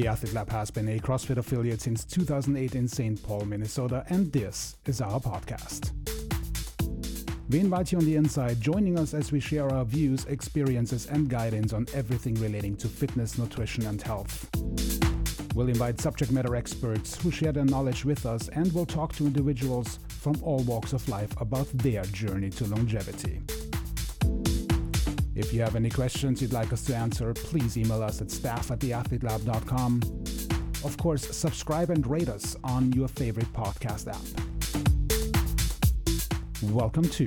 The Athlete Lab has been a CrossFit affiliate since 2008 in St. Paul, Minnesota, and this is our podcast. We invite you on the inside, joining us as we share our views, experiences, and guidance on everything relating to fitness, nutrition, and health. We'll invite subject matter experts who share their knowledge with us, and we'll talk to individuals from all walks of life about their journey to longevity. If you have any questions you'd like us to answer, please email us at staff at theathletelab.com. Of course, subscribe and rate us on your favorite podcast app. Welcome to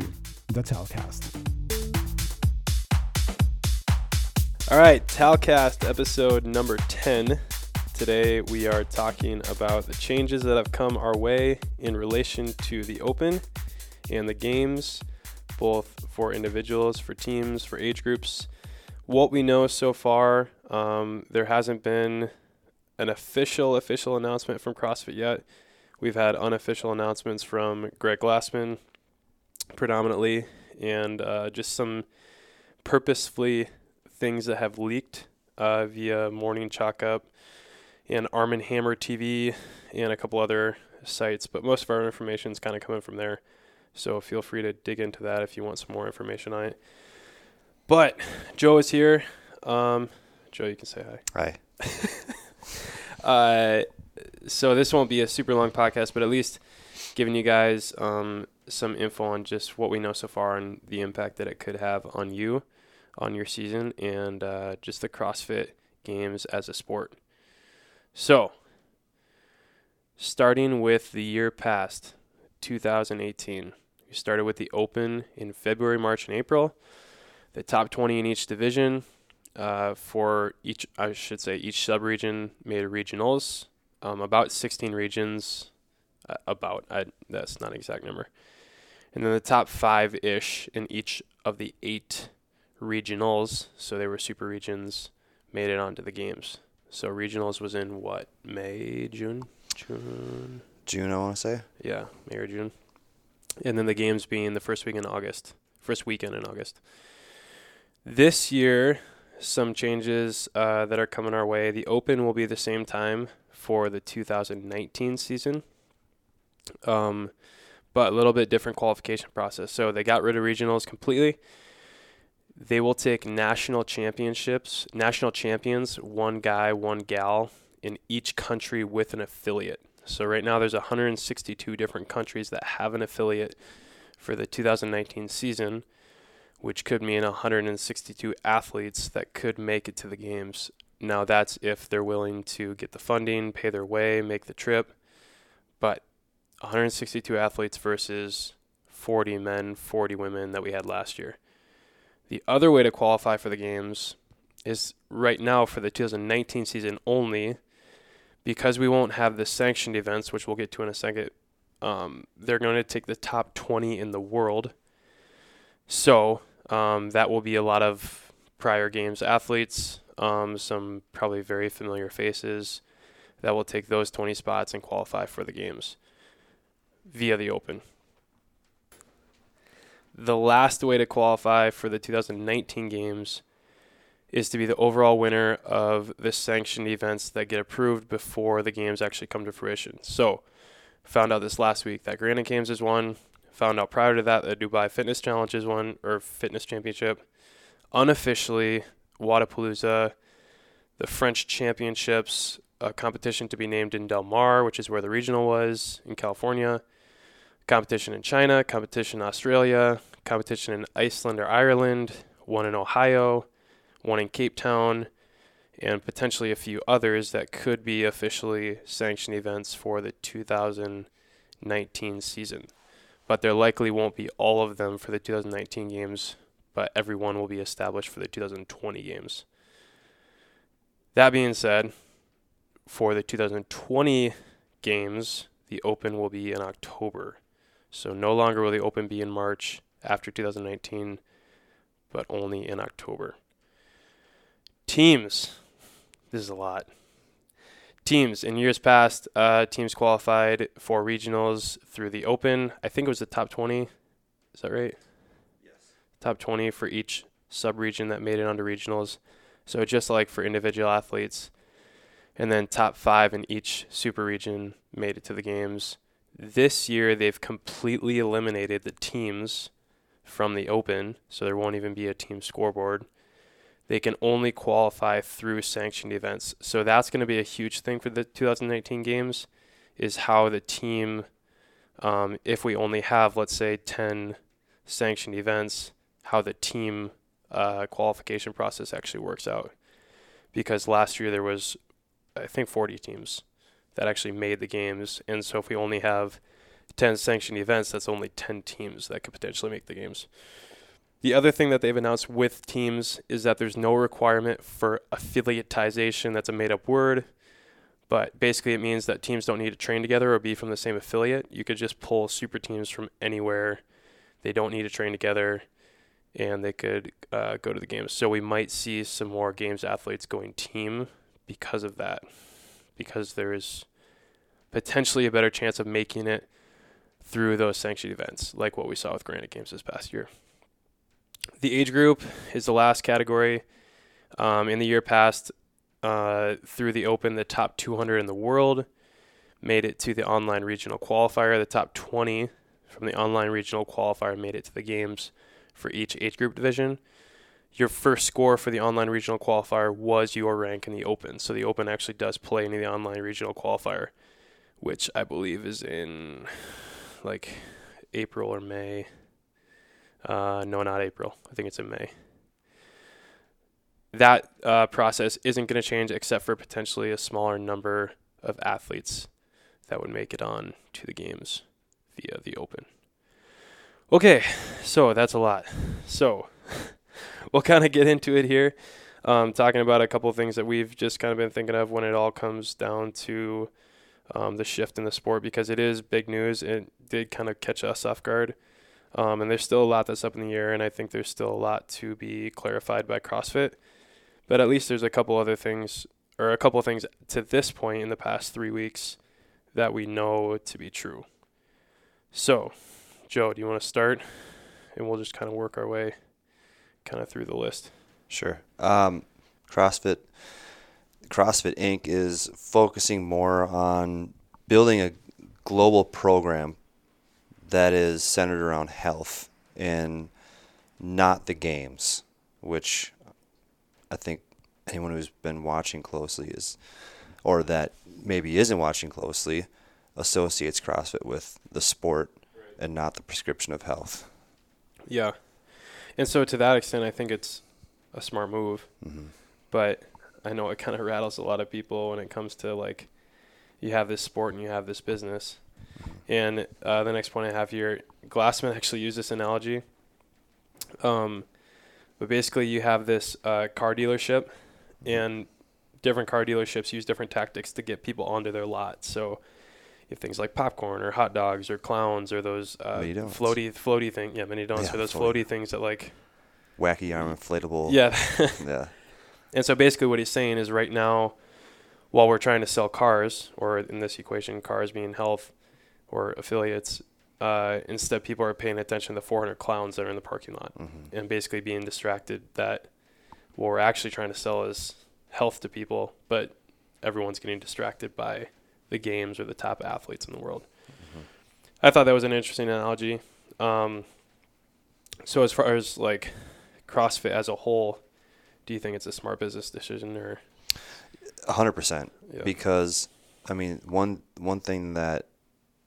the Talcast. All right, Talcast episode number 10. Today we are talking about the changes that have come our way in relation to the Open and the games both for individuals, for teams, for age groups. What we know so far, um, there hasn't been an official official announcement from CrossFit yet. We've had unofficial announcements from Greg Glassman, predominantly, and uh, just some purposefully things that have leaked uh, via Morning Chalk Up and Arm and Hammer TV and a couple other sites. But most of our information is kind of coming from there. So feel free to dig into that if you want some more information on it. But Joe is here. Um, Joe, you can say hi. Hi. uh, so this won't be a super long podcast, but at least giving you guys um, some info on just what we know so far and the impact that it could have on you, on your season, and uh, just the CrossFit games as a sport. So, starting with the year past, 2018. We started with the Open in February, March, and April. The top 20 in each division uh, for each, I should say, each subregion made regionals. Um, about 16 regions, uh, about, I, that's not an exact number. And then the top five ish in each of the eight regionals, so they were super regions, made it onto the games. So regionals was in what, May, June? June? June, I want to say. Yeah, May or June and then the games being the first week in August, first weekend in August. This year, some changes uh, that are coming our way. The Open will be the same time for the 2019 season, um, but a little bit different qualification process. So they got rid of regionals completely. They will take national championships, national champions, one guy, one gal in each country with an affiliate. So right now there's 162 different countries that have an affiliate for the 2019 season, which could mean 162 athletes that could make it to the games. Now that's if they're willing to get the funding, pay their way, make the trip. But 162 athletes versus 40 men, 40 women that we had last year. The other way to qualify for the games is right now for the 2019 season only because we won't have the sanctioned events, which we'll get to in a second, um, they're going to take the top 20 in the world. So um, that will be a lot of prior games athletes, um, some probably very familiar faces that will take those 20 spots and qualify for the games via the Open. The last way to qualify for the 2019 games is to be the overall winner of the sanctioned events that get approved before the games actually come to fruition. So, found out this last week that Granite Games is one. Found out prior to that that Dubai Fitness Challenge is one, or Fitness Championship. Unofficially, Wodapalooza, the French Championships, a competition to be named in Del Mar, which is where the regional was in California. Competition in China, competition in Australia, competition in Iceland or Ireland, one in Ohio one in Cape Town, and potentially a few others that could be officially sanctioned events for the 2019 season. But there likely won't be all of them for the 2019 games, but everyone will be established for the 2020 games. That being said, for the 2020 games, the Open will be in October. So no longer will the Open be in March after 2019, but only in October. Teams. This is a lot. Teams. In years past, uh, teams qualified for regionals through the Open. I think it was the top 20. Is that right? Yes. Top 20 for each sub region that made it onto regionals. So just like for individual athletes, and then top five in each super region made it to the games. This year, they've completely eliminated the teams from the Open, so there won't even be a team scoreboard. They can only qualify through sanctioned events. So that's going to be a huge thing for the 2019 games is how the team um, if we only have let's say 10 sanctioned events, how the team uh, qualification process actually works out. Because last year there was I think 40 teams that actually made the games and so if we only have 10 sanctioned events, that's only 10 teams that could potentially make the games. The other thing that they've announced with teams is that there's no requirement for affiliatization. That's a made up word. But basically, it means that teams don't need to train together or be from the same affiliate. You could just pull super teams from anywhere. They don't need to train together and they could uh, go to the games. So we might see some more games athletes going team because of that, because there is potentially a better chance of making it through those sanctioned events, like what we saw with Granite Games this past year. The age group is the last category. Um, in the year past, uh, through the Open, the top 200 in the world made it to the online regional qualifier. The top 20 from the online regional qualifier made it to the games for each age group division. Your first score for the online regional qualifier was your rank in the Open. So the Open actually does play into the online regional qualifier, which I believe is in like April or May. Uh, no, not April. I think it's in May. That uh, process isn't going to change except for potentially a smaller number of athletes that would make it on to the games via the Open. Okay, so that's a lot. So we'll kind of get into it here, um, talking about a couple of things that we've just kind of been thinking of when it all comes down to um, the shift in the sport because it is big news. It did kind of catch us off guard. Um, and there's still a lot that's up in the air, and I think there's still a lot to be clarified by CrossFit. But at least there's a couple other things, or a couple things to this point in the past three weeks that we know to be true. So, Joe, do you want to start? And we'll just kind of work our way kind of through the list. Sure. Um, CrossFit CrossFit Inc. is focusing more on building a global program that is centered around health and not the games, which I think anyone who's been watching closely is, or that maybe isn't watching closely, associates CrossFit with the sport and not the prescription of health. Yeah. And so to that extent, I think it's a smart move. Mm-hmm. But I know it kind of rattles a lot of people when it comes to like, you have this sport and you have this business. And uh, the next point I have here, Glassman actually used this analogy. Um, but basically, you have this uh, car dealership, and different car dealerships use different tactics to get people onto their lot. So you have things like popcorn or hot dogs or clowns or those uh, floaty floaty thing. Yeah, mini donuts yeah, or those floaty. floaty things that like wacky arm inflatable. Yeah. yeah. And so basically, what he's saying is right now, while we're trying to sell cars, or in this equation, cars being health or affiliates, uh, instead people are paying attention to the 400 clowns that are in the parking lot mm-hmm. and basically being distracted that what we're actually trying to sell is health to people, but everyone's getting distracted by the games or the top athletes in the world. Mm-hmm. I thought that was an interesting analogy. Um, so as far as like CrossFit as a whole, do you think it's a smart business decision or? hundred yeah. percent. Because I mean, one one thing that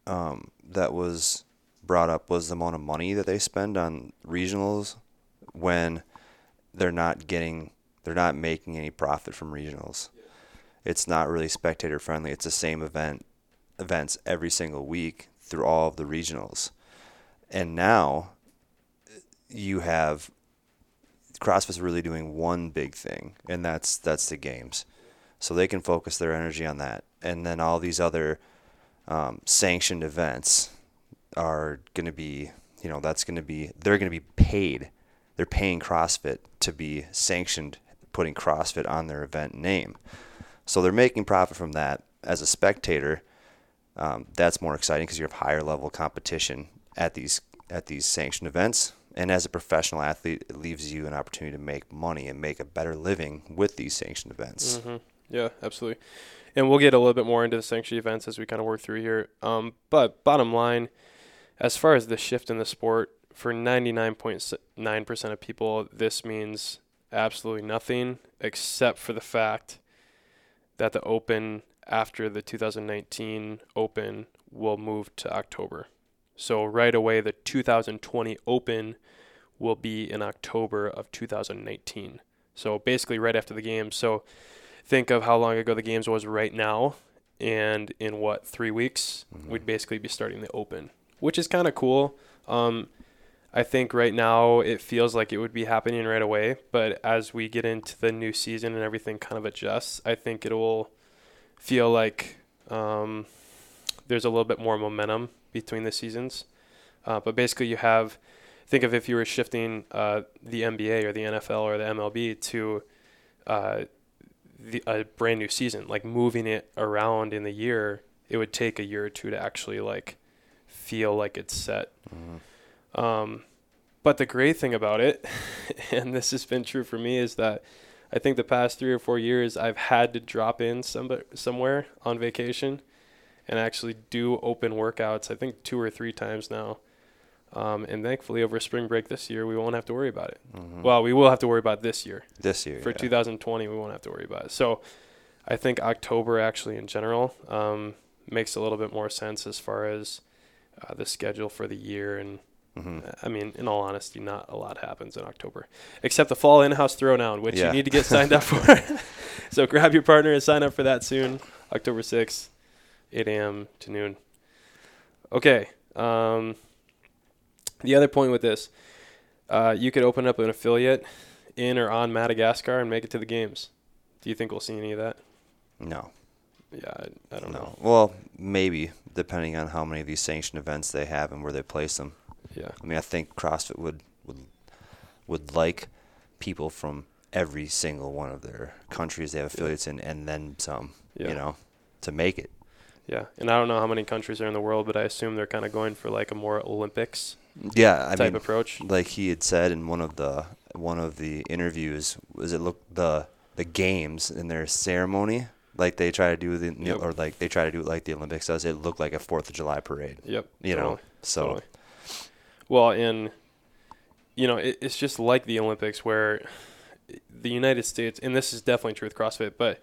um, that was brought up was the amount of money that they spend on regionals when they're not getting they're not making any profit from regionals. It's not really spectator friendly. It's the same event events every single week through all of the regionals. And now you have CrossFit's really doing one big thing, and that's that's the games. So they can focus their energy on that. And then all these other um, sanctioned events are going to be, you know, that's going to be, they're going to be paid. They're paying CrossFit to be sanctioned, putting CrossFit on their event name. So they're making profit from that. As a spectator, um, that's more exciting because you have higher level competition at these at these sanctioned events. And as a professional athlete, it leaves you an opportunity to make money and make a better living with these sanctioned events. Mm-hmm. Yeah, absolutely. And we'll get a little bit more into the sanctioned events as we kind of work through here. Um, but bottom line, as far as the shift in the sport, for 99.9% of people, this means absolutely nothing except for the fact that the Open after the 2019 Open will move to October. So right away, the 2020 Open will be in October of 2019. So basically, right after the games. So think of how long ago the games was right now, and in what three weeks mm-hmm. we'd basically be starting the Open, which is kind of cool. Um, I think right now it feels like it would be happening right away, but as we get into the new season and everything kind of adjusts, I think it will feel like um, there's a little bit more momentum between the seasons. Uh, but basically, you have think of if you were shifting uh, the NBA or the NFL or the MLB to uh, the, a brand new season, like moving it around in the year, it would take a year or two to actually like feel like it's set. Mm-hmm. Um, but the great thing about it, and this has been true for me, is that I think the past three or four years I've had to drop in some, somewhere on vacation and actually do open workouts. I think two or three times now. Um, and thankfully, over spring break this year, we won't have to worry about it. Mm-hmm. Well, we will have to worry about this year. This year for yeah. 2020, we won't have to worry about it. So, I think October actually in general um, makes a little bit more sense as far as uh, the schedule for the year and Mm-hmm. I mean, in all honesty, not a lot happens in October, except the fall in-house throwdown, which yeah. you need to get signed up for. so grab your partner and sign up for that soon, October 6th, 8 a.m. to noon. Okay. Um, the other point with this, uh, you could open up an affiliate in or on Madagascar and make it to the games. Do you think we'll see any of that? No. Yeah, I, I don't no. know. Well, maybe depending on how many of these sanctioned events they have and where they place them. Yeah. I mean, I think CrossFit would would would like people from every single one of their countries they have affiliates yeah. in, and then some. Yeah. You know, to make it. Yeah, and I don't know how many countries are in the world, but I assume they're kind of going for like a more Olympics. Yeah, I type mean, approach. Like he had said in one of the one of the interviews, was it look the the games in their ceremony like they try to do the yep. or like they try to do it like the Olympics does. It looked like a Fourth of July parade. Yep. You totally. know, so totally. Well, in you know, it, it's just like the Olympics where the United States, and this is definitely true with CrossFit, but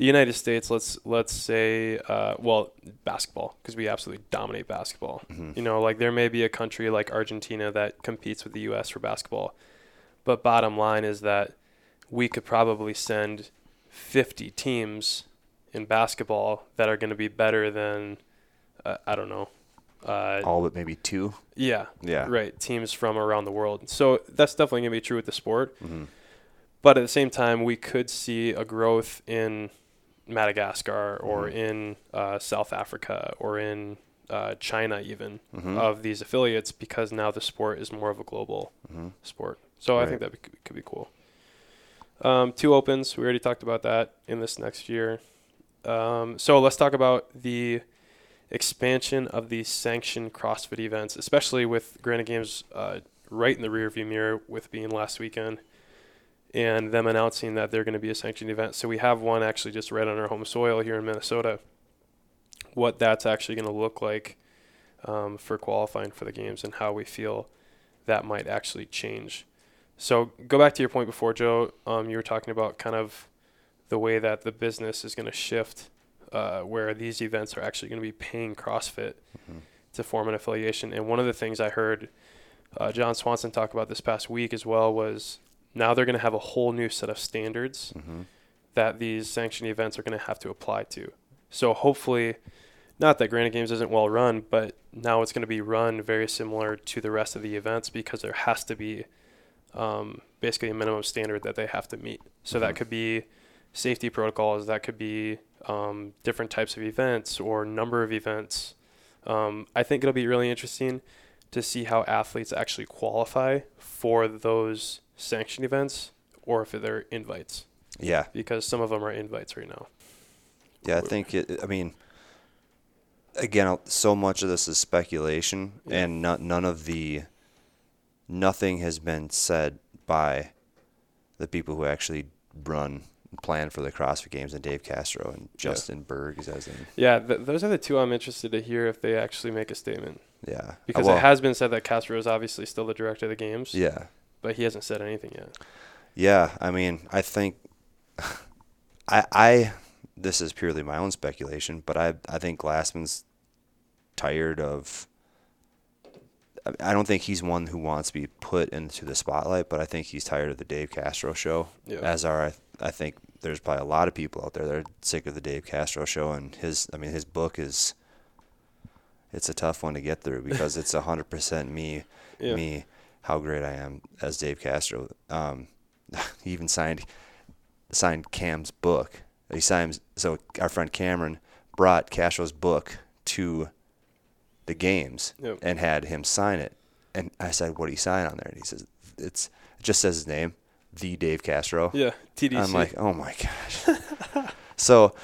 the United States, let's let's say, uh, well, basketball, because we absolutely dominate basketball. Mm-hmm. You know, like there may be a country like Argentina that competes with the U.S. for basketball, but bottom line is that we could probably send 50 teams in basketball that are going to be better than, uh, I don't know, uh, All but maybe two. Yeah. Yeah. Right. Teams from around the world. So that's definitely going to be true with the sport. Mm-hmm. But at the same time, we could see a growth in Madagascar or mm-hmm. in uh, South Africa or in uh, China, even mm-hmm. of these affiliates because now the sport is more of a global mm-hmm. sport. So right. I think that could, could be cool. Um, two opens. We already talked about that in this next year. Um, so let's talk about the expansion of these sanctioned CrossFit events, especially with Granite Games uh, right in the rearview mirror with being last weekend and them announcing that they're going to be a sanctioned event. So we have one actually just right on our home soil here in Minnesota. What that's actually going to look like um, for qualifying for the games and how we feel that might actually change. So go back to your point before, Joe. Um, you were talking about kind of the way that the business is going to shift uh, where these events are actually going to be paying CrossFit mm-hmm. to form an affiliation. And one of the things I heard uh, John Swanson talk about this past week as well was now they're going to have a whole new set of standards mm-hmm. that these sanctioned events are going to have to apply to. So hopefully, not that Granite Games isn't well run, but now it's going to be run very similar to the rest of the events because there has to be um, basically a minimum standard that they have to meet. So mm-hmm. that could be safety protocols, that could be um, different types of events or number of events. Um, I think it'll be really interesting to see how athletes actually qualify for those sanctioned events or if they're invites. Yeah. Because some of them are invites right now. Yeah, I think it, I mean, again, so much of this is speculation yeah. and not, none of the, nothing has been said by the people who actually run plan for the CrossFit Games and Dave Castro and Justin yeah. Bergh is as in. Yeah, th- those are the two I'm interested to hear if they actually make a statement. Yeah, because well, it has been said that Castro is obviously still the director of the games. Yeah, but he hasn't said anything yet. Yeah, I mean, I think I I this is purely my own speculation, but I I think Glassman's tired of. I don't think he's one who wants to be put into the spotlight, but I think he's tired of the Dave Castro show. Yeah. As are I think there's probably a lot of people out there that are sick of the Dave Castro show, and his I mean his book is. It's a tough one to get through because it's hundred percent me, yeah. me, how great I am as Dave Castro. Um, he even signed signed Cam's book. He signed so our friend Cameron brought Castro's book to the games yep. and had him sign it. And I said, "What do you sign on there?" And he says, "It's it just says his name, the Dave Castro." Yeah, TDC. I'm like, "Oh my gosh." so,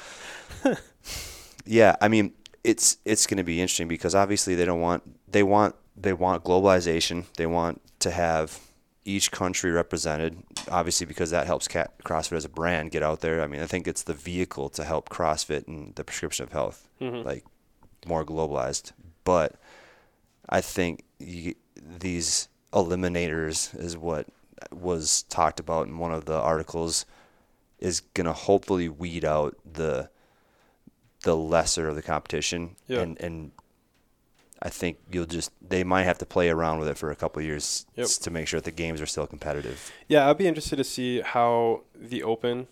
yeah, I mean, it's it's going to be interesting because obviously they don't want they want they want globalization. They want to have each country represented, obviously because that helps CrossFit as a brand get out there. I mean, I think it's the vehicle to help CrossFit and the prescription of health, mm-hmm. like more globalized. But I think you, these eliminators is what was talked about in one of the articles is going to hopefully weed out the the lesser of the competition yeah. and and I think you'll just they might have to play around with it for a couple years yep. to make sure that the games are still competitive. Yeah, I'd be interested to see how the Open,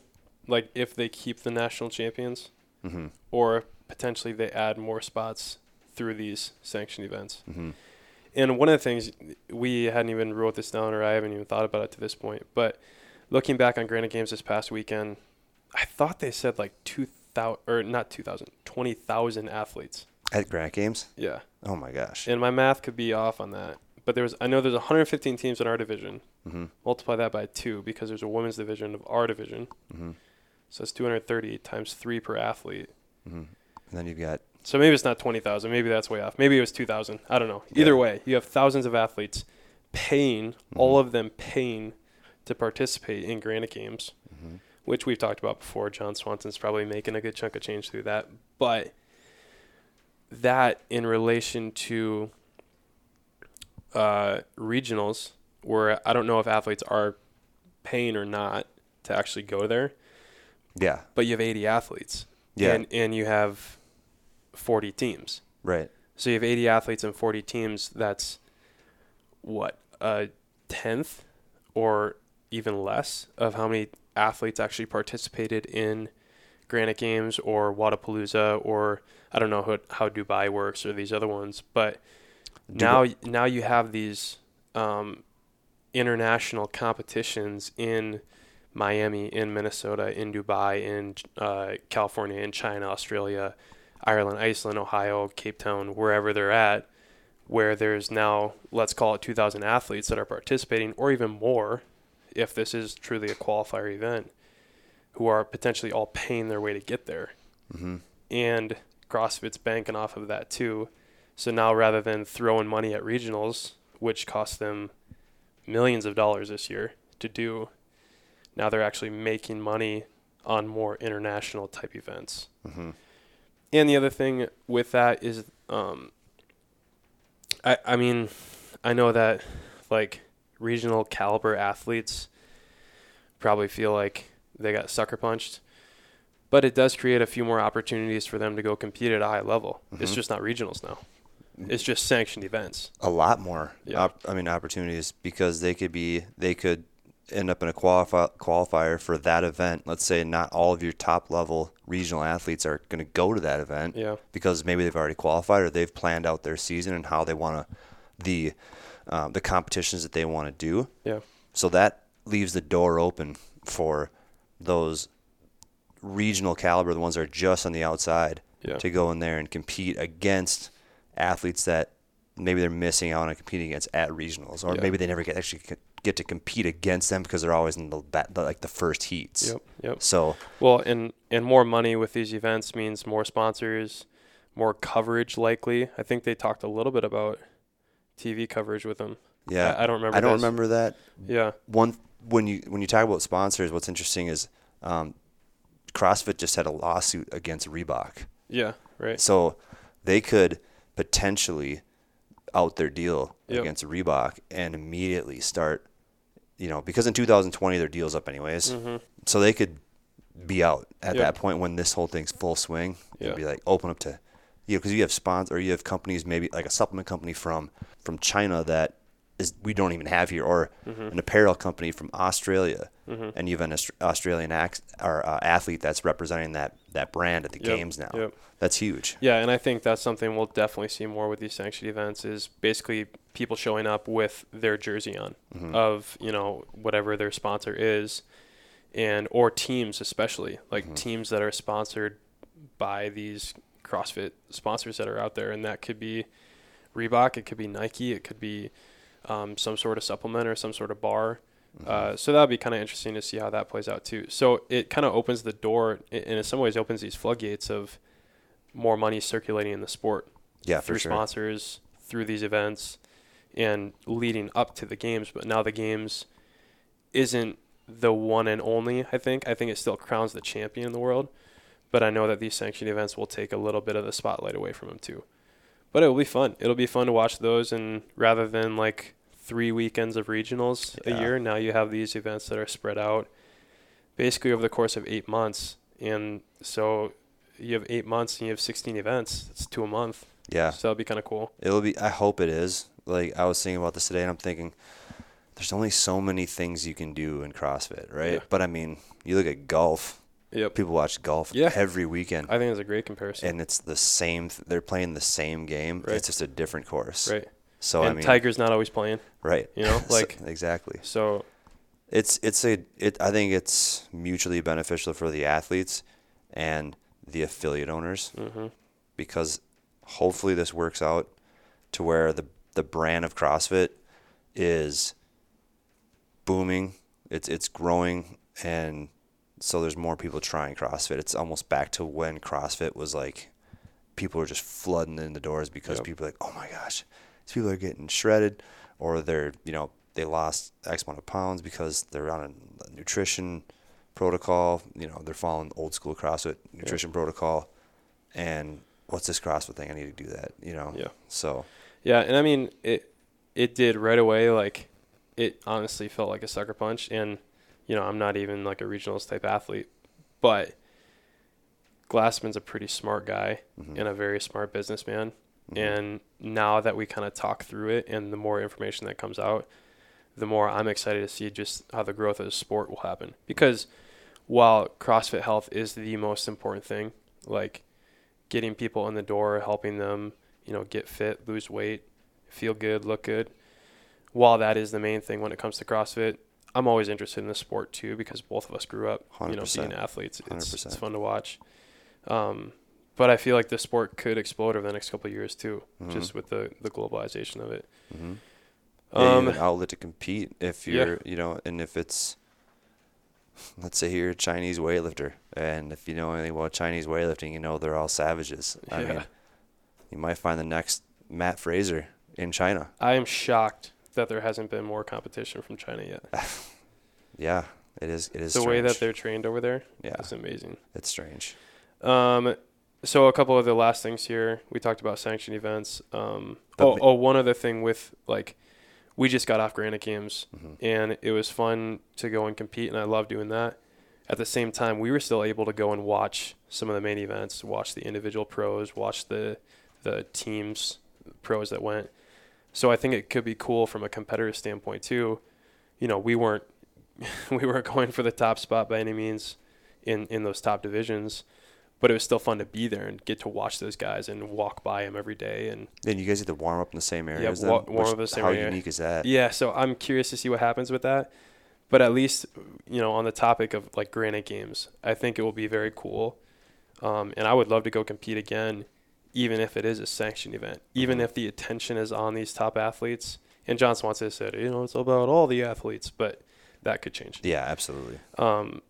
like if they keep the national champions, mm-hmm. or potentially they add more spots through these sanctioned events. Mm-hmm. And one of the things we hadn't even wrote this down, or I haven't even thought about it to this point, but looking back on Granite Games this past weekend, I thought they said like two thousand or not 2,000, 20,000 athletes. At Granite Games? Yeah. Oh my gosh. And my math could be off on that. But there was I know there's 115 teams in our division. Mm-hmm. Multiply that by two because there's a women's division of our division. Mm-hmm. So it's 230 times three per athlete. Mm-hmm. And then you've got. So maybe it's not 20,000. Maybe that's way off. Maybe it was 2,000. I don't know. Yeah. Either way, you have thousands of athletes paying, mm-hmm. all of them paying to participate in Granite Games, mm-hmm. which we've talked about before. John Swanson's probably making a good chunk of change through that. But that in relation to uh, regionals, where I don't know if athletes are paying or not to actually go there. Yeah. But you have 80 athletes. Yeah. And, and you have 40 teams. Right. So you have 80 athletes and 40 teams. That's what, a tenth or even less of how many athletes actually participated in Granite Games or Wodapalooza or I don't know how, how Dubai works or these other ones, but Dubai. now now you have these um, international competitions in Miami, in Minnesota, in Dubai, in uh, California, in China, Australia, Ireland, Iceland, Ohio, Cape Town, wherever they're at, where there's now let's call it 2,000 athletes that are participating, or even more, if this is truly a qualifier event, who are potentially all paying their way to get there. Mm-hmm. And CrossFit's banking off of that too. So now rather than throwing money at regionals, which cost them millions of dollars this year to do, now they're actually making money on more international type events. Mm-hmm. And the other thing with that is, um, I I mean, I know that like regional caliber athletes probably feel like they got sucker punched but it does create a few more opportunities for them to go compete at a high level. Mm-hmm. It's just not regionals now. It's just sanctioned events. A lot more. Yeah. Op- I mean, opportunities because they could be they could end up in a qualify- qualifier for that event. Let's say not all of your top level regional athletes are going to go to that event. Yeah. Because maybe they've already qualified or they've planned out their season and how they want to the um, the competitions that they want to do. Yeah. So that leaves the door open for those regional caliber, the ones that are just on the outside, yeah. to go in there and compete against athletes that maybe they're missing out on competing against at regionals, or yeah. maybe they never get actually get to compete against them because they're always in the, the, like the first heats. Yep. Yep. So well, and and more money with these events means more sponsors, more coverage likely. I think they talked a little bit about TV coverage with them. Yeah, I, I don't remember. I don't this. remember that. Yeah. One when you when you talk about sponsors, what's interesting is um, CrossFit just had a lawsuit against Reebok. Yeah, right. So they could potentially out their deal Yep. against Reebok and immediately start, you know, because in 2020 their deal's up anyways. Mm-hmm. So they could be out at Yep. that point when this whole thing's full swing Yeah. and be like open up to, you know, because you have sponsors or you have companies maybe like a supplement company from from China that is we don't even have here, or Mm-hmm. an apparel company from Australia, and you have an Australian ac- or uh, athlete that's representing that that brand at the Yep. games now. Yep. That's huge. Yeah, and I think that's something we'll definitely see more with these sanctioned events is basically people showing up with their jersey on Mm-hmm. of, you know, whatever their sponsor is and or teams especially, like Mm-hmm. teams that are sponsored by these CrossFit sponsors that are out there and that could be Reebok, it could be Nike, it could be um, some sort of supplement or some sort of bar. Mm-hmm. Uh, so that'd be kind of interesting to see how that plays out too. So it kind of opens the door, and in some ways, opens these floodgates of more money circulating in the sport Yeah, through sure. sponsors, through these events, and leading up to the games. But now the games isn't the one and only. I think. I think it still crowns the champion in the world. But I know that these sanctioned events will take a little bit of the spotlight away from them too. But it will be fun. It'll be fun to watch those, and rather than like three weekends of regionals Yeah. a year, now you have these events that are spread out, basically over the course of eight months. And so you have eight months and you have 16 events. It's two a month. Yeah, So that'll be kind of cool. it'll be. I hope it is. Like I was thinking about this today, and I'm thinking, there's only so many things you can do in CrossFit, right? Yeah. But I mean, you look at golf. Yep. People watch golf Yeah. every weekend, I think it's a great comparison. and it's the same. th- They're playing the same game. Right. It's just a different course. right. So and I mean, Tiger's not always playing, right? you know, So- like exactly. so. It's it's a it. I think it's mutually beneficial for the athletes and the affiliate owners hmm because hopefully this works out to where the the brand of CrossFit is booming. It's it's growing and so there's more people trying CrossFit. It's almost back to when CrossFit was like people were just flooding in the doors because Yep. people are like, "Oh my gosh, these people are getting shredded or they're, you know, they lost X amount of pounds because they're on a nutrition protocol, you know, they're following old school CrossFit nutrition protocol and what's this CrossFit thing? I need to do that, you know. Yeah. So Yeah, and I mean it. It did right away. Like it honestly felt like a sucker punch, and you know I'm not even like a regionals type athlete, but Glassman's a pretty smart guy mhm. and a very smart businessman. Mhm. And now that we kind of talk through it, and the more information that comes out, the more I'm excited to see just how the growth of the sport will happen. Because while CrossFit Health is the most important thing, like getting people in the door, helping them, you know, get fit, lose weight, feel good, look good. While that is the main thing when it comes to CrossFit, I'm always interested in the sport too because both of us grew up, you know, 100%. being athletes. It's, it's 100%. fun to watch. Um, but I feel like the sport could explode over the next couple of years too, Mhm. just with the, the globalization of it. Mhm. Yeah, you Um, have an outlet to compete if you're, you know, and if it's, let's say you're a Chinese weightlifter, and if you know anything about Chinese weightlifting, you know they're all savages. I Yeah. mean, you might find the next Mat Fraser in China. I am shocked that there hasn't been more competition from China yet. Yeah, it is. It is the way that they're trained over there yeah, it's amazing. it's strange. Um, so a couple of the last things here. We talked about sanctioned events. Um, oh, ma- oh, one other thing with like, we just got off Granite Games Mhm. and it was fun to go and compete, and I love doing that. At the same time, we were still able to go and watch some of the main events, watch the individual pros, watch the the teams pros that went. So I think it could be cool from a competitor standpoint too. You know, we weren't we weren't going for the top spot by any means in in those top divisions, but it was still fun to be there and get to watch those guys and walk by them every day and Then you guys get to warm up in the same areas. then, wa- warm up in the same How area. How unique is that? yeah, so I'm curious to see what happens with that. But at least, you know, on the topic of like Granite Games, I think it will be very cool. Um, and I would love to go compete again, even if it is a sanctioned event, even Mhm. if the attention is on these top athletes. And John Swanson said, you know, it's about all the athletes, but that could change. Yeah, absolutely. Um,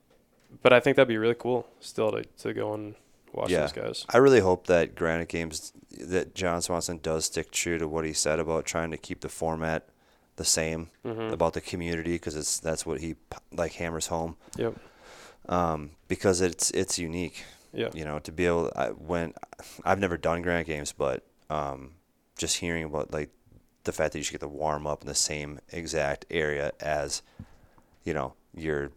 but I think that'd be really cool still to, to go and watch Yeah. those guys. I really hope that Granite Games that John Swanson does stick true to what he said about trying to keep the format the same hmm about the community because it's that's what he like hammers home. Yep. um, because it's it's unique. Yeah. You know, to be able I, when I've never done Granite Games, but um, just hearing about like the fact that you should get to warm up in the same exact area as, you know, your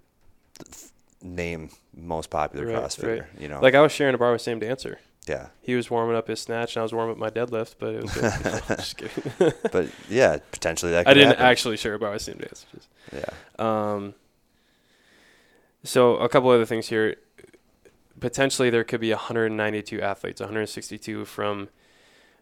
name most popular Right, CrossFitter. right. You know, Like I was sharing a bar with Sam Dancer. yeah. He was warming up his snatch, and I was warming up my deadlift. But it was good. just kidding. But yeah, potentially that. Could I didn't happen. actually share a bar with Sam Dancer. Just, Yeah. Um, so a couple other things here. Potentially, there could be 192 athletes, 162 from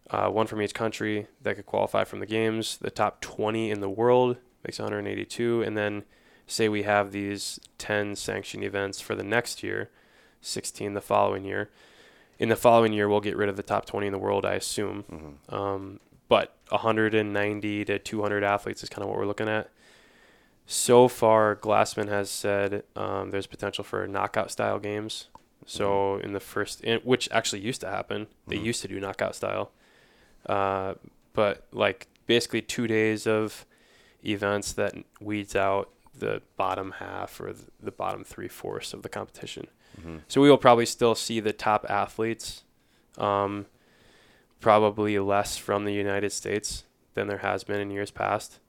uh, one from each country that could qualify from the games. The top 20 in the world makes 182, and then say we have these 10 sanctioned events for the next year, 16 the following year. In the following year, we'll get rid of the top 20 in the world, I assume. Mhm. Um, but 190 to 200 athletes is kind of what we're looking at. So far, Glassman has said um, there's potential for knockout style games. So in the first, in, which actually used to happen, they Mhm. used to do knockout style. Uh, but like basically two days of events that weeds out the bottom half or the bottom three fourths of the competition. Mhm. So we will probably still see the top athletes, um, probably less from the United States than there has been in years past,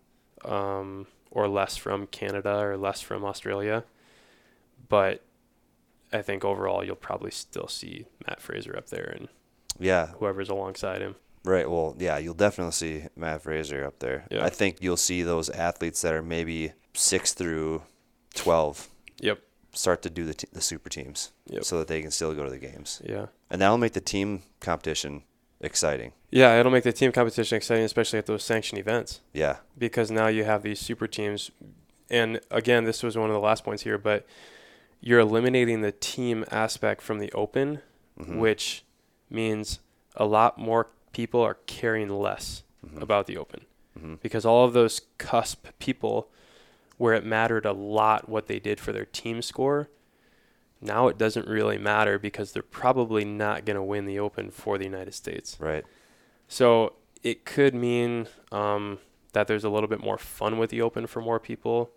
um, or less from Canada or less from Australia. But I think overall you'll probably still see Mat Fraser up there and Yeah. whoever's alongside him. Right. Well, yeah, you'll definitely see Mat Fraser up there. Yeah. I think you'll see those athletes that are maybe six through twelve Yep. start to do the t- the super teams, Yep. so that they can still go to the games, Yeah. and that'll make the team competition exciting. Yeah, it'll make the team competition exciting, especially at those sanctioned events. Yeah. because now you have these super teams. And again, this was one of the last points here, but you're eliminating the team aspect from the open, Mhm. which means a lot more people are caring less Mhm. about the open Mhm. because all of those cusp people where it mattered a lot what they did for their team score now it doesn't really matter because they're probably not going to win the open for the United States. Right. So it could mean um, that there's a little bit more fun with the Open for more people,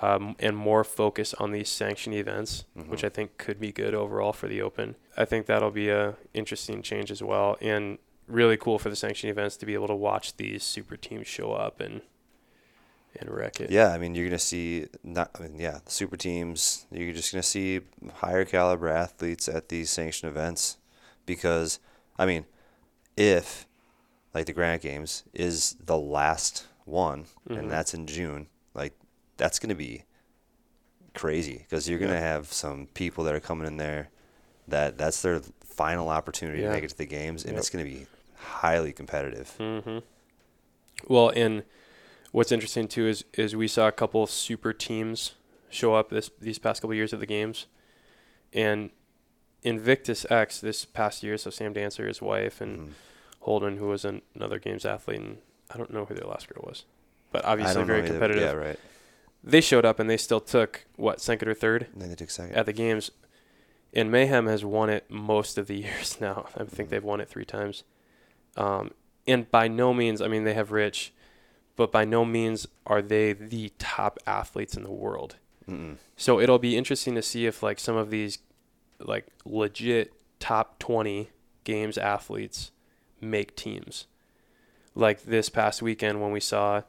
um, and more focus on these sanctioned events, which Mhm. I think could be good overall for the Open. I think that'll be a interesting change as well, and really cool for the sanctioned events to be able to watch these super teams show up and and wreck it. Yeah. I mean, you're gonna see not. I mean, yeah, the super teams. You're just gonna see higher caliber athletes at these sanctioned events, because I mean, if like the Granite Games is the last one, Mhm. and that's in June, like that's gonna be crazy because you're gonna Yeah. have some people that are coming in there that that's their final opportunity Yeah. to make it to the games, and Yep. it's gonna be highly competitive. hmm Well, and what's interesting too is is we saw a couple of super teams show up this these past couple of years at the games, and Invictus X this past year. So Sam Dancer, his wife, and Mhm. Holden, who was an, another games athlete, and I don't know who their last girl was, but obviously very know either, competitive. Yeah, right. They showed up and they still took what second or third And then they took second. at the games. And Mayhem has won it most of the years now. I think Mhm. they've won it three times. Um, and by no means, I mean, they have Rich, but by no means are they the top athletes in the world. Mm-mm. So it'll be interesting to see if like some of these like legit top 20 games athletes make teams. Like this past weekend when we saw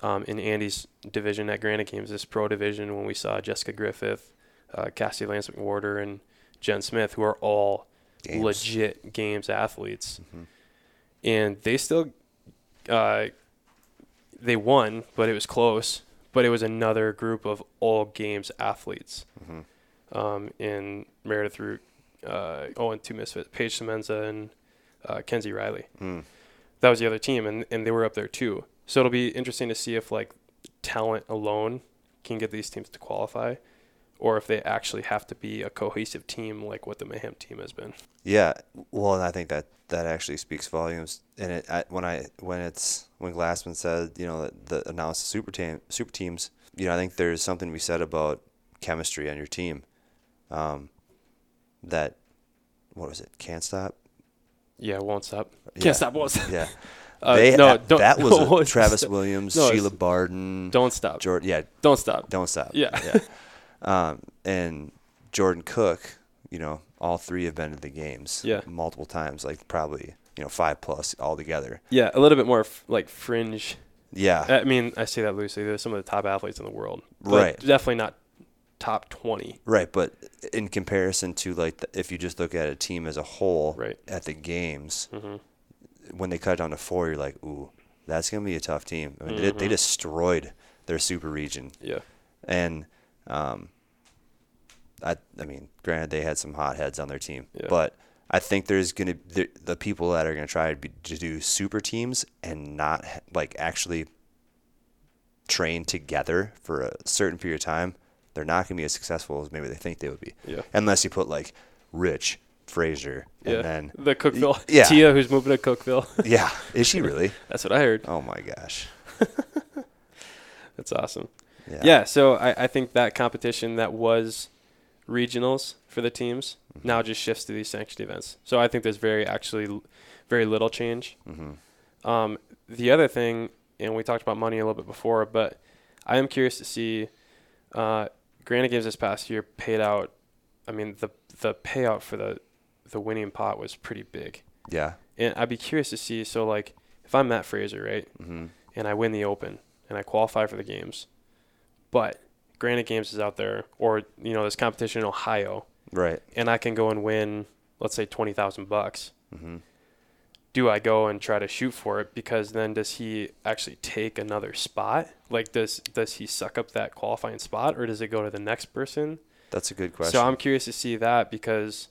um, in Andy's division at Granite Games, this pro division, when we saw Jessica Griffith, uh, Cassie Lance McWherter, and Jen Smith, who are all Games. legit games athletes, Mhm. and they still uh, they won, but it was close. But it was another group of all games athletes Mhm. um, in Meredith Root, uh, oh, and two misfits, Paige Semenza and uh, Kenzie Riley. Mm. That was the other team, and, and they were up there too. So it'll be interesting to see if like talent alone can get these teams to qualify, or if they actually have to be a cohesive team like what the Mayhem team has been. Yeah, well, and I think that that actually speaks volumes. And it I, when I when it's when Glassman said you know that the announced super team super teams, you know I think there's something to be said about chemistry on your team. Um, that what was it? Can't stop. Yeah, won't stop. Yeah. Can't stop. Won't stop. Yeah, Uh, they no, that, don't, that was won't Travis. Williams, No, Sheila Barden, Don't stop. Jordan. Yeah, Don't stop. don't stop. Yeah. yeah. Um, and Jordan Cook, you know, all three have been to the games Yeah. multiple times, like probably you know five plus altogether. Yeah, a little bit more f- like fringe. Yeah, I mean, I say that loosely. They're some of the top athletes in the world, Right. Definitely not top twenty. right. But in comparison to like the, if you just look at a team as a whole Right. at the games, hmm when they cut it down to four, you're like, ooh, that's gonna be a tough team. I mean, they, they Mhm. destroyed their super region, Yeah, and um, I I mean, granted they had some hotheads on their team, Yeah. but I think there's gonna the, the people that are gonna try to, be, to do super teams and not like actually train together for a certain period of time. They're not gonna be as successful as maybe they think they would be, yeah, unless you put like Rich Frazier and then the Cookeville, yeah. Tia, who's moving to Cookeville. yeah, is she really? That's what I heard. Oh my gosh. That's awesome. Yeah. Yeah, so I, I think that competition that was regionals for the teams Mm-hmm. now just shifts to these sanctioned events. So I think there's very actually very little change. Mm-hmm. Um, the other thing, and we talked about money a little bit before, but I am curious to see. Uh, Granite Games this past year paid out. I mean, the the payout for the the winning pot was pretty big, Yeah. and I'd be curious to see. So like, if I'm Mat Fraser, right, Mm-hmm. and I win the Open and I qualify for the games, but Granite Games is out there, or you know, this competition in Ohio, Right. and I can go and win, let's say twenty thousand bucks. Mm-hmm. Do I go and try to shoot for it? Because then does he actually take another spot? Like does does he suck up that qualifying spot, or does it go to the next person? That's a good question. So I'm curious to see that because,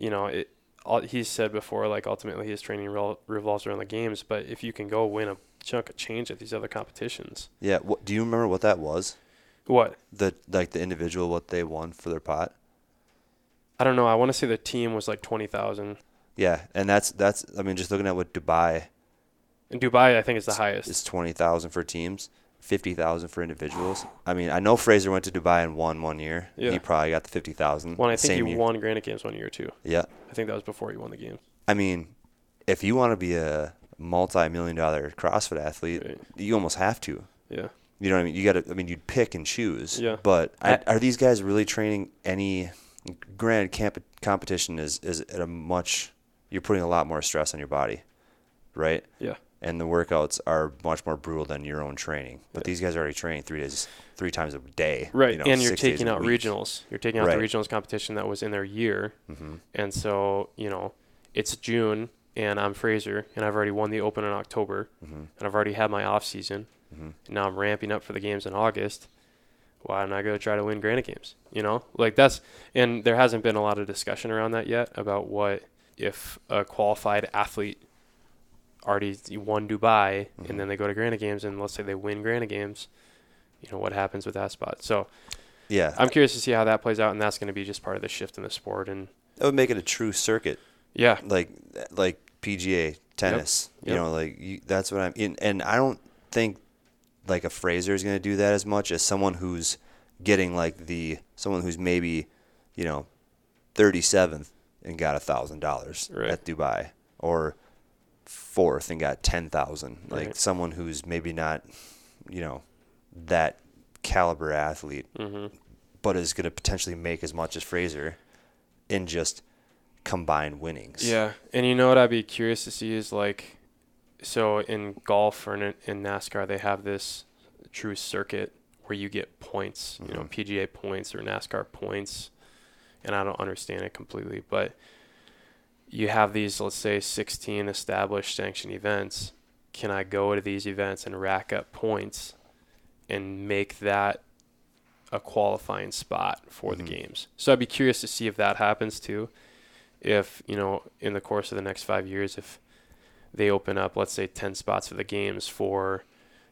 you know, it. All, he's said before, like ultimately his training revolves around the games. But if you can go win a chunk of change at these other competitions, yeah. What, do you remember what that was? what The like the individual what they won for their pot? I don't know. I want to say the team was like twenty thousand. Yeah, and that's that's. I mean, just looking at what Dubai In Dubai, I think it's the highest. It's twenty thousand for teams, fifty thousand for individuals. I mean, I know Fraser went to Dubai and won one year. Yeah. He probably got the fifty thousand. Well, I think he year. won Granite Games one year too. Yeah. I think that was before he won the game. I mean, if you want to be a multi-million dollar CrossFit athlete, Right. you almost have to. Yeah. You know what I mean? You got to. I mean, you'd pick and choose. Yeah. But I- are, are these guys really training any? Granted, camp competition is is at a much. You're putting a lot more stress on your body, right? Yeah. And the workouts are much more brutal than your own training. But Yeah. these guys are already training three days, three times a day. Right. you know, and you're taking out regionals. You're taking out Right. the regionals competition that was in their year. hmm And so, you know, it's June and I'm Fraser and I've already won the Open in October hmm and I've already had my off season. hmm And now I'm ramping up for the games in August. Why don't I go try to win Granite Games? You know, like that's, and there hasn't been a lot of discussion around that yet about what if a qualified athlete already won Dubai Mhm. and then they go to Granite Games and let's say they win Granite Games, you know, what happens with that spot? So Yeah, I'm curious to see how that plays out, and that's going to be just part of the shift in the sport. And that would make it a true circuit. yeah, like like PGA tennis. You Yep. know, like you, that's what I'm. In, and I don't think like a Fraser is going to do that as much as someone who's getting like the someone who's maybe you know thirty seventh and got a thousand dollars at Dubai or fourth and got ten thousand. Like Right. someone who's maybe not you know that caliber athlete, hmm but is going to potentially make as much as Fraser in just combined winnings. yeah. And you know what I'd be curious to see is like, so in golf or in, in NASCAR they have this true circuit where you get points, you know, Mhm. PGA points or NASCAR points, and I don't understand it completely, but you have these, let's say, 16 established sanctioned events. Can I go to these events and rack up points and make that a qualifying spot for Mhm. the games? So I'd be curious to see if that happens too. If, you know, in the course of the next five years, if they open up, let's say, 10 spots for the games for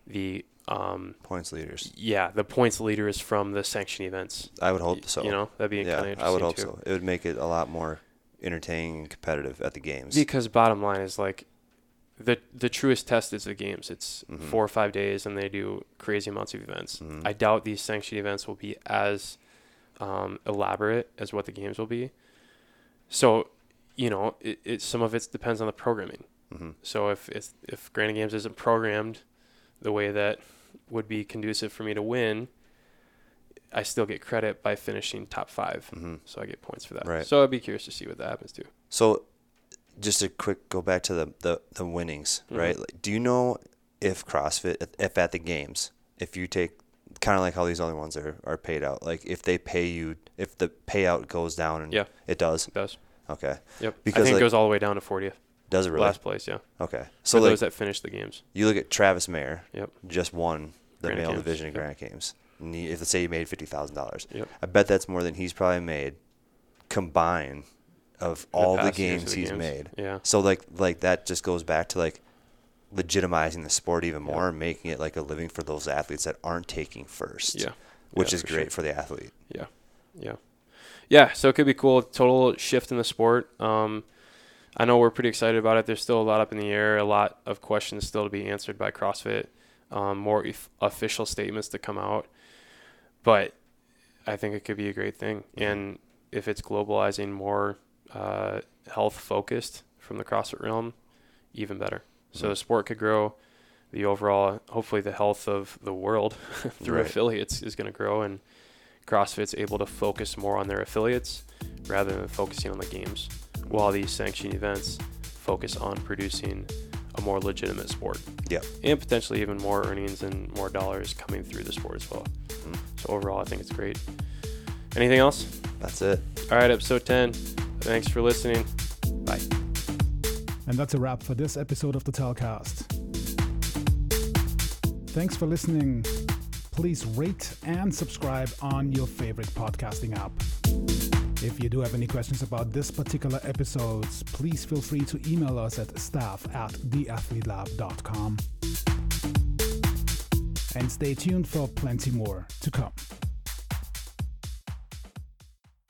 the, um, points leaders. yeah, the points leaders from the sanctioned events. I would hope so. You know, that'd be yeah, kind of interesting I would hope too. so. It would make it a lot more entertaining and competitive at the games. Because bottom line is like the the truest test is the games. It's Mhm. four or five days, and they do crazy amounts of events. Mhm. I doubt these sanctioned events will be as um, elaborate as what the games will be. So, you know, it, it some of it depends on the programming. Mhm. So if if if Granite Games isn't programmed the way that would be conducive for me to win, I still get credit by finishing top 5 Mm-hmm. so I get points for that. Right. So I'd be curious to see what that happens too. So, just a quick go back to the the, the winnings, Mhm. right? Like, do you know if CrossFit, if- at the games, if you take kind of like how these other ones are, are paid out, like if they pay you, if the payout goes down, and Yeah. it does. It does. Okay, Yep. I Because, think like- it goes all the way down to 40th. does it really? Last place, yeah. Okay, So for like those that finish the games. you look at Travis Mayer, Yep. just won the Granite male Games, division in yep. Granite Games. If let's say he made fifty thousand dollars, Yep. I bet that's more than he's probably made combined of all the, games the he's games. made. Yeah. So like like that just goes back to like legitimizing the sport even more and making it like a living for those athletes that aren't taking first. Yeah. Which Yeah, is for great sure. for the athlete. Yeah. Yeah. Yeah. So it could be cool. Total shift in the sport. Um, I know we're pretty excited about it. There's still a lot up in the air, a lot of questions still to be answered by CrossFit, um, more if official statements to come out. But I think it could be a great thing. And if it's globalizing more uh, health focused from the CrossFit realm, even better. So Mhm. the sport could grow. The overall, hopefully, the health of the world through Right. affiliates is going to grow, and CrossFit's able to focus more on their affiliates rather than focusing on the games, while these sanctioned events focus on producing a more legitimate sport. Yep. And potentially even more earnings and more dollars coming through the sport as well. Mhm. So overall, I think it's great. Anything else? That's it. All right, episode 10. Thanks for listening. Bye. And that's a wrap for this episode of the Telcast. Thanks for listening. Please rate and subscribe on your favorite podcasting app. If you do have any questions about this particular episodes, please feel free to email us at staff at theathletelab.com. And stay tuned for plenty more to come.